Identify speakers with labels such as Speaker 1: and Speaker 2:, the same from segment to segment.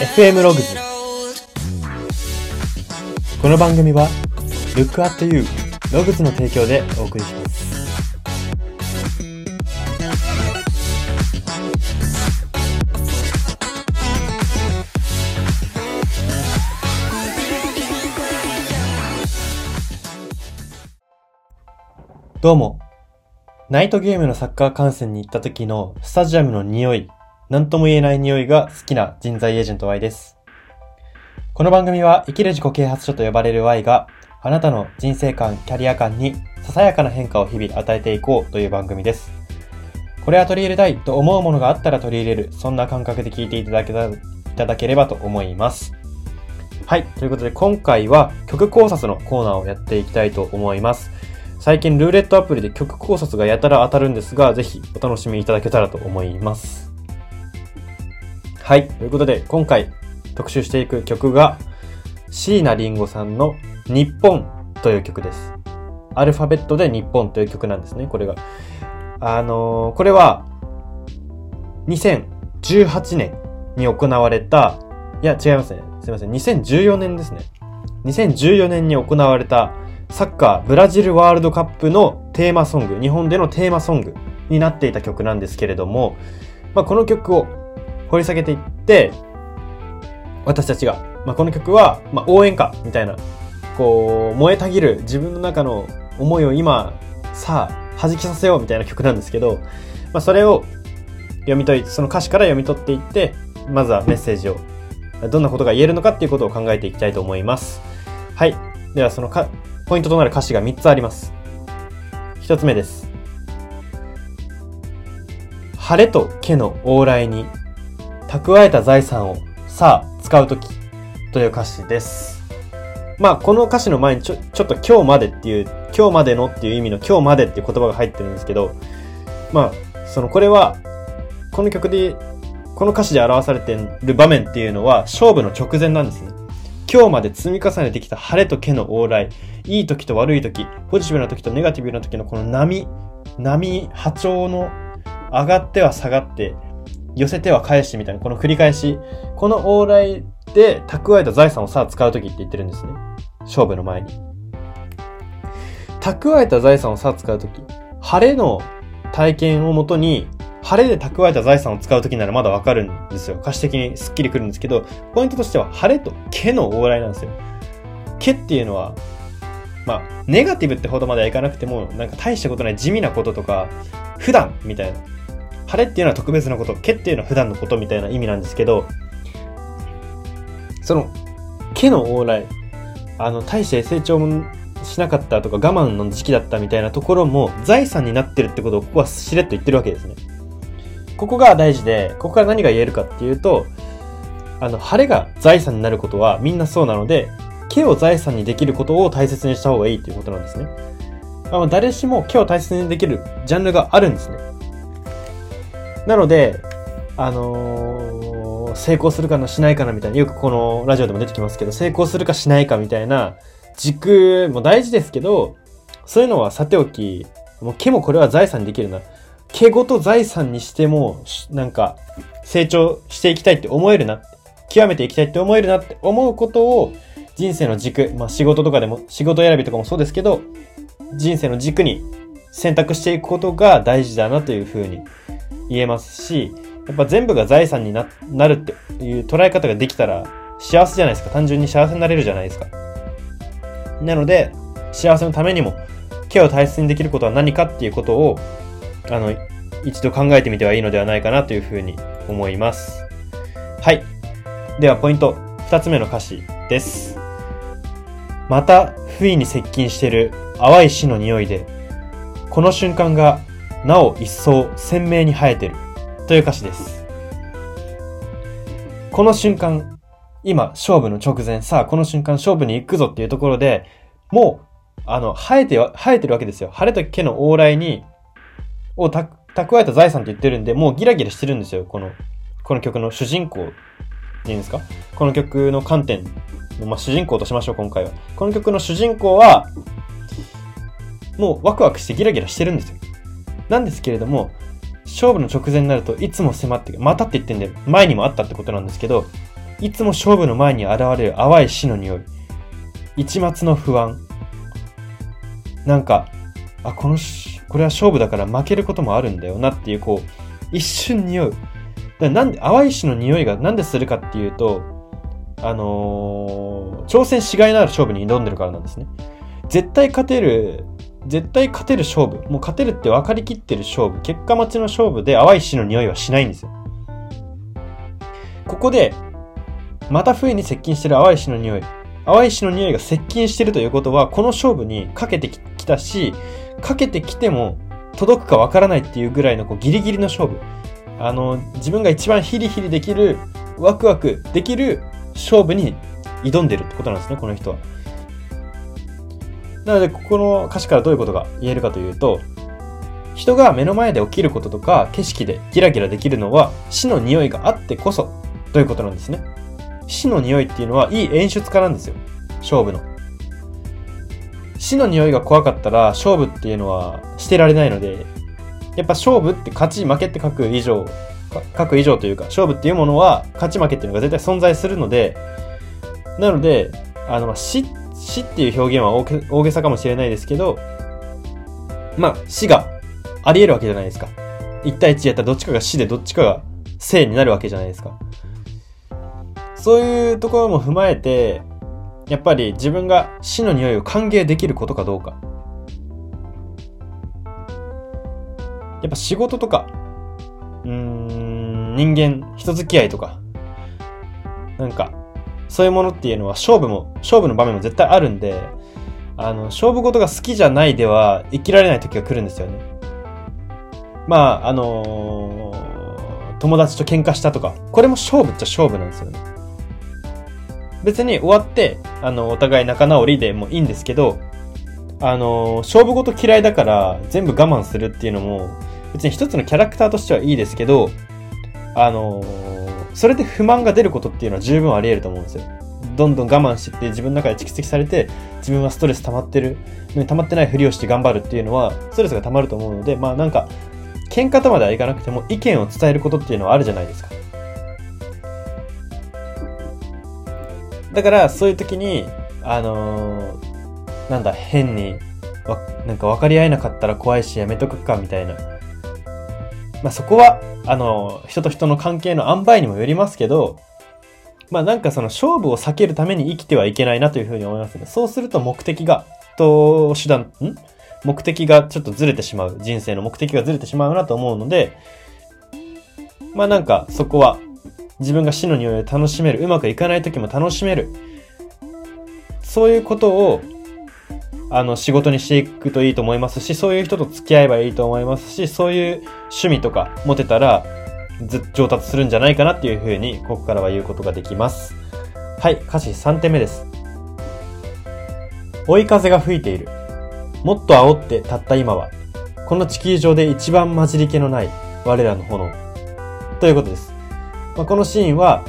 Speaker 1: FM ログズこの番組は Look at You ログズの提供でお送りします。どうも。ナイトゲームのサッカー観戦に行った時のスタジアムの匂い。なんとも言えない匂いが好きな人材エージェント Y です。この番組は生きる自己啓発書と呼ばれる Y があなたの人生観、キャリア観にささやかな変化を日々与えていこうという番組です。これは取り入れたいと思うものがあったら取り入れる、そんな感覚で聞いていただけたいただければと思います。はい。ということで今回は曲考察のコーナーをやっていきたいと思います。最近ルーレットアプリで曲考察がやたら当たるんですが、ぜひお楽しみいただけたらと思います。はい。ということで、今回特集していく曲が、椎名林檎さんの日本という曲です。アルファベットで日本という曲なんですね、これが。あのーこれは、2018年に行われた、いや、違いますね。すいません。2014年ですね。2014年に行われたサッカーブラジルワールドカップのテーマソング、日本でのテーマソングになっていた曲なんですけれども、まあ、この曲を掘り下げていって、私たちが、まあ、この曲は、まあ、応援歌みたいな、こう、燃えたぎる自分の中の思いを今、さあ、弾きさせようみたいな曲なんですけど、まあ、それを読み解いて、その歌詞から読み取っていって、まずはメッセージを、どんなことが言えるのかっていうことを考えていきたいと思います。はい。では、そのか、ポイントとなる歌詞が3つあります。1つ目です。晴れと毛の往来に蓄えた財産をさあ使うときという歌詞です。まあこの歌詞の前にちょちょっと今日までっていう今日までのっていう意味の今日までっていう言葉が入ってるんですけどまあそのこれはこの曲でこの歌詞で表されてる場面っていうのは勝負の直前なんですね。今日まで積み重ねてきた晴れと毛の往来、いい時と悪い時、ポジティブな時とネガティブな時のこの波、波、波長の上がっては下がって、寄せては返してみたいな、この繰り返し。この往来で蓄えた財産をさあ使う時って言ってるんですね。勝負の前に。蓄えた財産をさあ使う時、晴れの体験をもとに、晴れで蓄えた財産を使う時ならまだわかるんですよ。歌詞的にスッキリくるんですけど、ポイントとしては晴れと毛の往来なんですよ。毛っていうのは、まあ、ネガティブってほどまではいかなくても、なんか大したことない地味なこととか、普段みたいな。晴れっていうのは特別なこと、毛っていうのは普段のことみたいな意味なんですけど、その、毛の往来、あの、大して成長もしなかったとか我慢の時期だったみたいなところも財産になってるってことをここはしれっと言ってるわけですね。ここが大事で、ここから何が言えるかっていうと、あの、晴れが財産になることはみんなそうなので、毛を財産にできることを大切にした方がいいっていうことなんですね。まあ、誰しも毛を大切にできるジャンルがあるんですね。なので、あのー成功するかなしないかなみたいな、よくこのラジオでも出てきますけど、成功するかしないかみたいな軸も大事ですけど、そういうのはさておき、もう毛もこれは財産にできるな。毛ごと財産にしても、なんか、成長していきたいって思えるな、極めていきたいって思えるなって思うことを、人生の軸、まあ仕事とかでも、仕事選びとかもそうですけど、人生の軸に選択していくことが大事だなというふうに言えますし、やっぱ全部が財産になるっていう捉え方ができたら幸せじゃないですか。単純に幸せになれるじゃないですか。なので、幸せのためにも、毛を大切にできることは何かっていうことを、あの、一度考えてみてはいいのではないかなというふうに思います。はい。では、ポイント、二つ目の歌詞です。また、不意に接近してる淡い死の匂いで、この瞬間が、なお一層鮮明に生えてる。という歌詞です。この瞬間、今、勝負の直前、さあ、この瞬間、勝負に行くぞっていうところで、もう、あの、生えては、生えてるわけですよ。晴れと毛の往来に、をた蓄えた財産って言ってるんで、もうギラギラしてるんですよ。この、この曲の主人公っていうんですか？この曲の観点、まあ、主人公としましょう、今回は。この曲の主人公は、もうワクワクしてギラギラしてるんですよ。なんですけれども、勝負の直前になるといつも迫って。またって言ってんで、前にもあったってことなんですけど、いつも勝負の前に現れる淡い死の匂い。一末の不安。なんか、あ、このし、これは勝負だから負けることもあるんだよなっていう、こう、一瞬匂う。だなんで、淡い死の匂いがなんでするかっていうと、あのー挑戦しがいのある勝負に挑んでるからなんですね。絶対勝てる、絶対勝てる勝負、もう勝てるって分かりきってる勝負、結果待ちの勝負で淡い死の匂いはしないんですよ。ここで、また冬に接近してる淡い死の匂い。淡い死の匂いが接近してるということは、この勝負にかけてきたし、かけてきても届くかわからないっていうぐらいのこうギリギリの勝負。あの、自分が一番ヒリヒリできる、ワクワクできる勝負に挑んでるってことなんですね、この人は。なので、ここの歌詞からどういうことが言えるかというと、人が目の前で起きることとか景色でギラギラできるのは死の匂いがあってこそということなんですね。死の匂いっていうのはいい演出家なんですよ。勝負の。死の匂いが怖かったら勝負っていうのはしてられないので、やっぱ勝負って勝ち負けって書く以上、書く以上というか、勝負っていうものは勝ち負けっていうのが絶対存在するので、なので、あの、まあ死、死っていう表現は大げさかもしれないですけど、まあ、死があり得るわけじゃないですか。1対1やったらどっちかが死でどっちかが生になるわけじゃないですか。そういうところも踏まえて、やっぱり自分が死の匂いを歓迎できることかどうか。やっぱ仕事とか、うん、人間、人付き合いとか、なんか、そういうものっていうのは勝負も、勝負の場面も絶対あるんで、あの、勝負事が好きじゃないでは生きられない時が来るんですよね。まあ、あのー友達と喧嘩したとか、これも勝負っちゃ勝負なんですよね。別に終わって、あの、お互い仲直りでもいいんですけど、あのー勝負事嫌いだから全部我慢するっていうのも、別に一つのキャラクターとしてはいいですけど、あのーそれで不満が出ることっていうのは十分あり得ると思うんですよ。どんどん我慢してって自分の中で蓄積されて、自分はストレス溜まってるのに溜まってないふりをして頑張るっていうのは、ストレスが溜まると思うので、まあなんか、喧嘩とまではいかなくても意見を伝えることっていうのはあるじゃないですか。だから、そういう時に、あのーなんだ、変に、わ、なんか分かり合えなかったら怖いしやめとくか、みたいな。まあそこは、あの人と人の関係の塩梅にもよりますけど、まあなんかその勝負を避けるために生きてはいけないなというふうに思いますね。そうすると目的が、と、手段、ん？目的がちょっとずれてしまう。人生の目的がずれてしまうなと思うので、まあなんかそこは自分が死の匂いを楽しめる。うまくいかない時も楽しめる。そういうことを、あの、仕事にしていくといいと思いますし、そういう人と付き合えばいいと思いますし、そういう趣味とか持てたら、ず上達するんじゃないかなっていうふうに、ここからは言うことができます。はい、歌詞3点目です。追い風が吹いている。もっと煽ってたった今は、この地球上で一番混じり気のない我らの炎。ということです。まあ、このシーンは、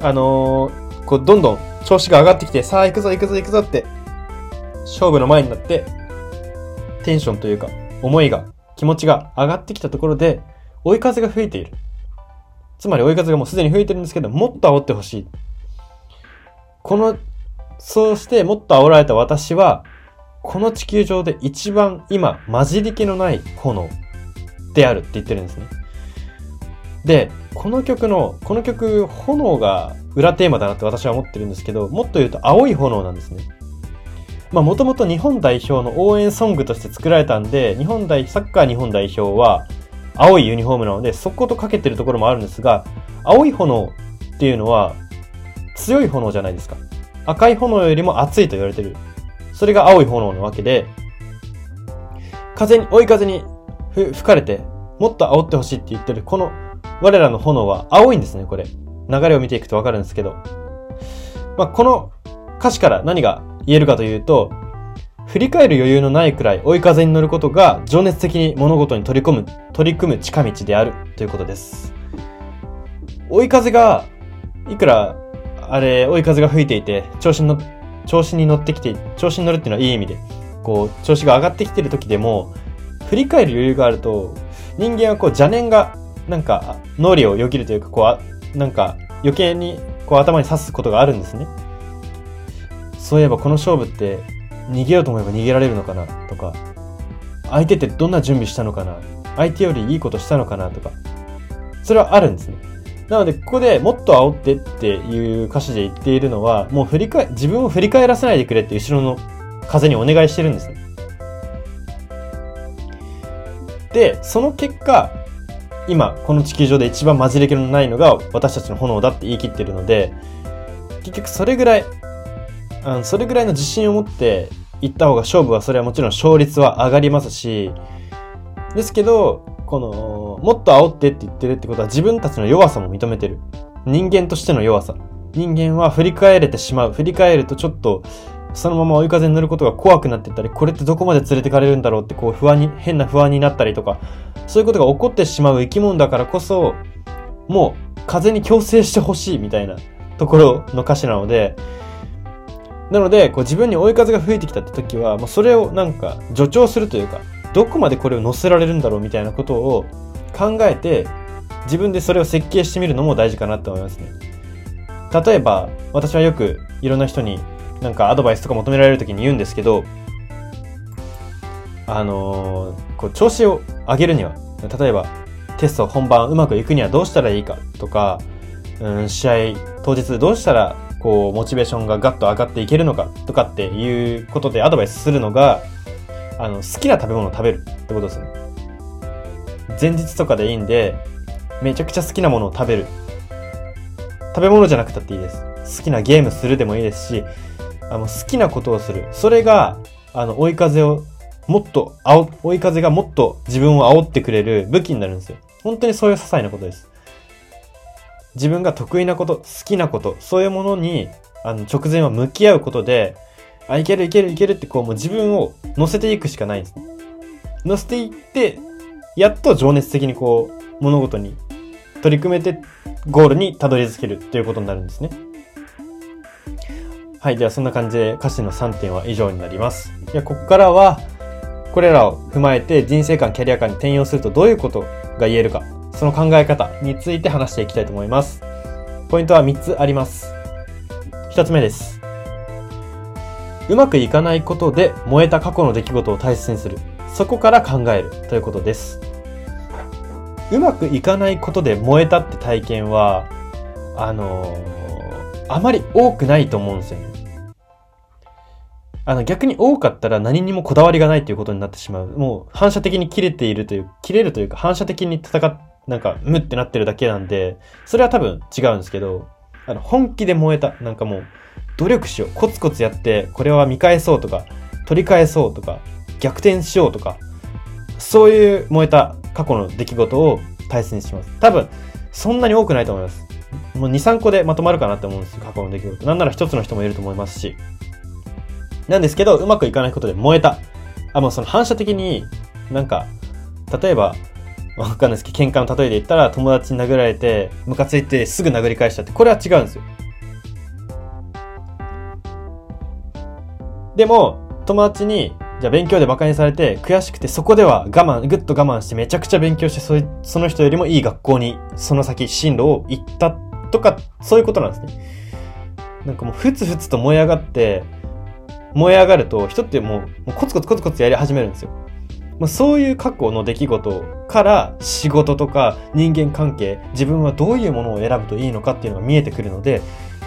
Speaker 1: あのーこう、どんどん調子が上がってきて、さあ行くぞ行くぞ行くぞって、勝負の前になって、テンションというか、思いが、気持ちが上がってきたところで、追い風が吹いている。つまり追い風がもうすでに吹いてるんですけど、もっと煽ってほしい。この、そうしてもっと煽られた私は、この地球上で一番今混じり気のない炎であるって言ってるんですね。で、この曲の、この曲、炎が裏テーマだなって私は思ってるんですけど、もっと言うと青い炎なんですね。まあもともと日本代表の応援ソングとして作られたんで、日本代、サッカー日本代表は青いユニフォームなので、そことかけてるところもあるんですが、青い炎っていうのは強い炎じゃないですか。赤い炎よりも熱いと言われてる。それが青い炎なわけで、風に、追い風に吹かれて、もっと煽ってほしいって言ってる、この我らの炎は青いんですね、これ。流れを見ていくとわかるんですけど。まあ、この歌詞から何が言えるかというと、振り返る余裕のないくらい追い風に乗ることが情熱的に物事に取り込む、取り組む近道であるということです。追い風が、いくら、あれ、追い風が吹いていて、調子に乗調子に乗ってきて、調子に乗るっていうのはいい意味で、こう、調子が上がってきてる時でも、振り返る余裕があると、人間はこう邪念が、なんか、脳裏をよぎるというか、こう、なんか、余計にこう頭に刺すことがあるんですね。そういえばこの勝負って逃げようと思えば逃げられるのかなとか、相手ってどんな準備したのかな相手よりいいことしたのかなとか、それはあるんですね。なので、ここでもっと煽ってっていう歌詞で言っているのは、もう振り返、自分を振り返らせないでくれって後ろの風にお願いしてるんですね。で、その結果、今、この地球上で一番混じれ気のないのが私たちの炎だって言い切ってるので、結局それぐらい、あのそれぐらいの自信を持って行った方が勝負はそれはもちろん勝率は上がりますし、ですけど、この、もっと煽ってって言ってるってことは自分たちの弱さも認めてる。人間としての弱さ。人間は振り返れてしまう。振り返るとちょっと、そのまま追い風に乗ることが怖くなってったり、これってどこまで連れてかれるんだろうってこう不安に、変な不安になったりとか、そういうことが起こってしまう生き物だからこそ、もう風に強制してほしいみたいなところの歌詞なので、なので、こう自分に追い風が吹いてきたって時は、もうそれをなんか助長するというか、どこまでこれを乗せられるんだろうみたいなことを考えて、自分でそれを設計してみるのも大事かなと思いますね。例えば、私はよくいろんな人になんかアドバイスとか求められる時に言うんですけど、あのー、こう調子を上げるには、例えばテスト本番うまくいくにはどうしたらいいかとか、うん、試合当日どうしたらこうモチベーションがガッと上がっていけるのかとかっていうことでアドバイスするのが、あの、好きな食べ物を食べるってことですね。前日とかでいいんで、めちゃくちゃ好きなものを食べる。食べ物じゃなくたっていいです。好きなゲームするでもいいですし、あの、好きなことをする。それが、あの、追い風を、もっと、追い風がもっと自分を煽ってくれる武器になるんですよ。本当にそういう些細なことです。自分が得意なこと、好きなこと、そういうものに、あの、直前は向き合うことで、あ、いけるいけるいけるってこうもう自分を乗せていくしかないんです。乗せていって、やっと情熱的にこう、物事に取り組めて、ゴールにたどり着けるっていうことになるんですね。はい。では、そんな感じで歌詞の3点は以上になります。では、ここからは、これらを踏まえて人生観、キャリア観に転用するとどういうことが言えるか、その考え方について話していきたいと思います。ポイントは3つあります。1つ目です。うまくいかないことで燃えた過去の出来事を大切にする。そこから考えるということです。うまくいかないことで燃えたって体験は、あのー、あまり多くないと思うんですよね。あの逆に多かったら何にもこだわりがないということになってしまう。もう反射的に切れているという、切れるというか反射的に戦っ、なんか、むってなってるだけなんで、それは多分違うんですけど、あの、本気で燃えた。なんかもう、努力しよう。コツコツやって、これは見返そうとか、取り返そうとか、逆転しようとか、そういう燃えた過去の出来事を大切にします。多分、そんなに多くないと思います。もう2、3個でまとまるかなって思うんですよ。過去の出来事。なんなら一つの人もいると思いますし。なんですけど、うまくいかないことで燃えた。あ、もうその反射的に、なんか、例えば、わかんないですけど、喧嘩の例えで言ったら、友達に殴られて、ムカついてすぐ殴り返したって、これは違うんですよ。でも、友達に、じゃあ勉強で馬鹿にされて、悔しくてそこでは我慢、ぐっと我慢してめちゃくちゃ勉強してそ、その人よりもいい学校に、その先進路を行ったとか、そういうことなんですね。なんかもうふつふつと燃え上がって、燃え上がると人ってもうもうコツコツコツコツやり始めるんですよ。まあ、そういう過去の出来事から仕事とか人間関係、自分はどういうものを選ぶといいのかっていうのが見えてくるので、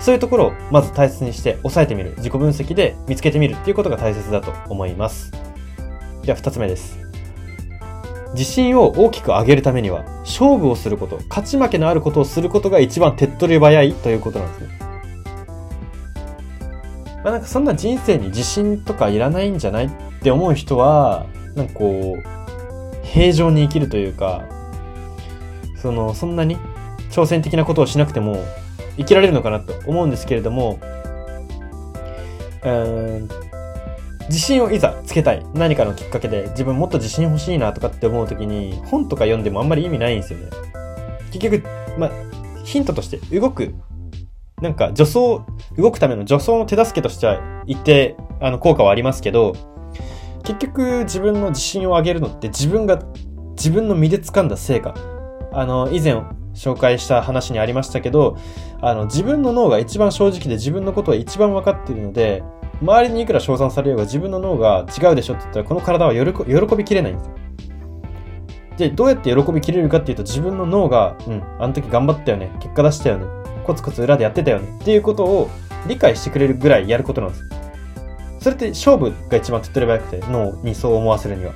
Speaker 1: そういうところをまず大切にして抑えてみる。自己分析で見つけてみるっていうことが大切だと思います。では二つ目です。自信を大きく上げるためには、勝負をすること、勝ち負けのあることをすることが一番手っ取り早いということなんですね。まあなんかそんな人生に自信とかいらないんじゃないって思う人は、なんかこう、平常に生きるというか、その、そんなに挑戦的なことをしなくても生きられるのかなと思うんですけれども、自信をいざつけたい。何かのきっかけで自分もっと自信欲しいなとかって思うときに本とか読んでもあんまり意味ないんですよね。結局、ま、ヒントとして動く、なんか助走、動くための助走の手助けとしては一定あの効果はありますけど、結局自分の自信を上げるのって自分が自分の身で掴んだ成果。あの、以前紹介した話にありましたけど、あの、自分の脳が一番正直で自分のことは一番分かっているので、周りにいくら称賛されようが自分の脳が違うでしょって言ったら、この体は喜びきれないんですよ。で、どうやって喜びきれるかっていうと、自分の脳が、うん、あの時頑張ったよね、結果出したよね、コツコツ裏でやってたよねっていうことを理解してくれるぐらいやることなんです。それって勝負が一番手っ取り早くて、脳にそう思わせるには。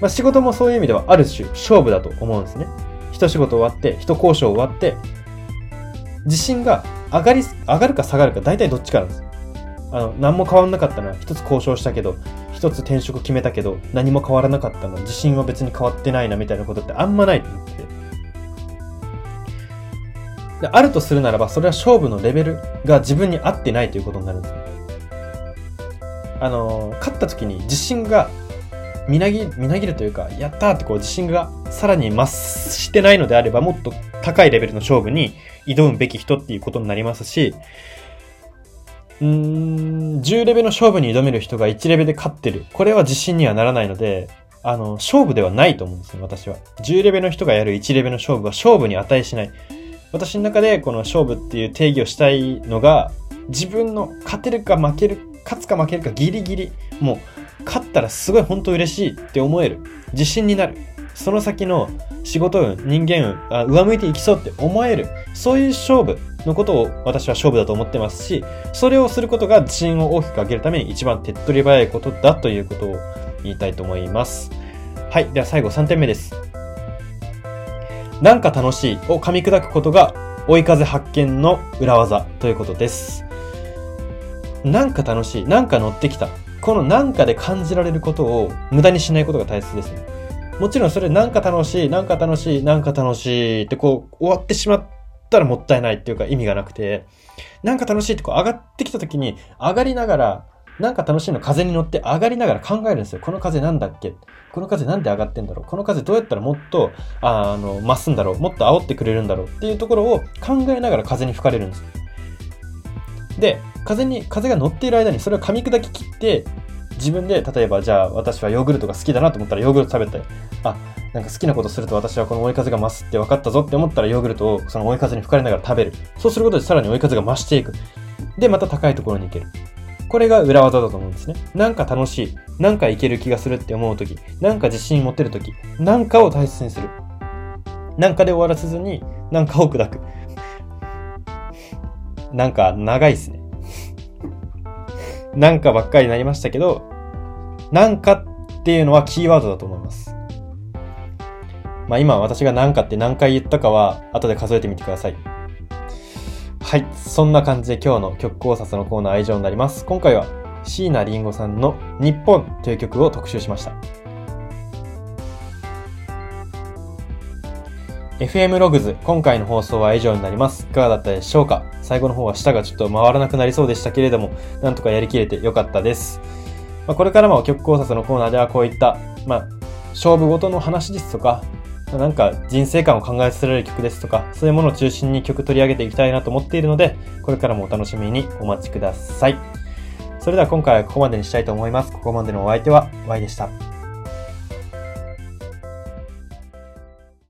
Speaker 1: まあ、仕事もそういう意味ではある種勝負だと思うんですね。一仕事終わって、一交渉終わって、自信が上がり、上がるか下がるか大体どっちかなんです。あの、何も変わんなかったのは一つ交渉したけど、一つ転職決めたけど、何も変わらなかったの自信は別に変わってないなみたいなことってあんまないって。であるとするならば、それは勝負のレベルが自分に合ってないということになるんですね。あの、勝った時に自信がみなぎ、みなぎるというか、やったーってこう自信がさらに増してないのであれば、もっと高いレベルの勝負に挑むべき人っていうことになりますし、うーん、10レベルの勝負に挑める人が1レベルで勝ってる。これは自信にはならないので、あの、勝負ではないと思うんですね、私は。10レベルの人がやる1レベルの勝負は勝負に値しない。私の中でこの勝負っていう定義をしたいのが、自分の勝てるか負ける勝つか負けるかギリギリ、もう、勝ったらすごい本当嬉しいって思える。自信になる。その先の仕事運、人間運、あ上向いていきそうって思える。そういう勝負のことを私は勝負だと思ってますし、それをすることが自信を大きく上げるために一番手っ取り早いことだということを言いたいと思います。はい。では最後3点目です。なんか楽しいを噛み砕くことが追い風発見の裏技ということです。なんか楽しい、なんか乗ってきた。このなんかで感じられることを無駄にしないことが大切です。もちろんそれなんか楽しい、なんか楽しい、なんか楽しいってこう終わってしまったらもったいないっていうか意味がなくて、なんか楽しいってこう上がってきた時に上がりながら、なんか楽しいの風に乗って上がりながら考えるんですよ。この風なんだっけ？この風なんで上がってんだろう？この風どうやったらもっと、あの、増すんだろう？もっと煽ってくれるんだろう？っていうところを考えながら風に吹かれるんですよ。で、風に、風が乗っている間にそれを噛み砕き切って、自分で、例えばじゃあ私はヨーグルトが好きだなと思ったらヨーグルト食べて、あ、なんか好きなことすると私はこの追い風が増すって分かったぞって思ったらヨーグルトをその追い風に吹かれながら食べる。そうすることでさらに追い風が増していく。で、また高いところに行ける。これが裏技だと思うんですね。なんか楽しい。なんかいける気がするって思うとき。なんか自信持てるとき。なんかを大切にする。なんかで終わらせずに、なんかを砕く。なんか長いっすね。なんかばっかりになりましたけど、なんかっていうのはキーワードだと思います。まあ今私がなんかって何回言ったかは後で数えてみてください。はい。そんな感じで今日の曲考察のコーナー以上になります。今回は椎名林檎さんの日本という曲を特集しました。FM ログズ、今回の放送は以上になります。いかがだったでしょうか？最後の方は舌がちょっと回らなくなりそうでしたけれども、なんとかやりきれてよかったです。まあ、これからも曲考察のコーナーではこういった、まあ、勝負ごとの話ですとか、なんか人生観を考えさせられる曲ですとか、そういうものを中心に曲取り上げていきたいなと思っているので、これからもお楽しみにお待ちください。それでは今回はここまでにしたいと思います。ここまでのお相手は Y でした。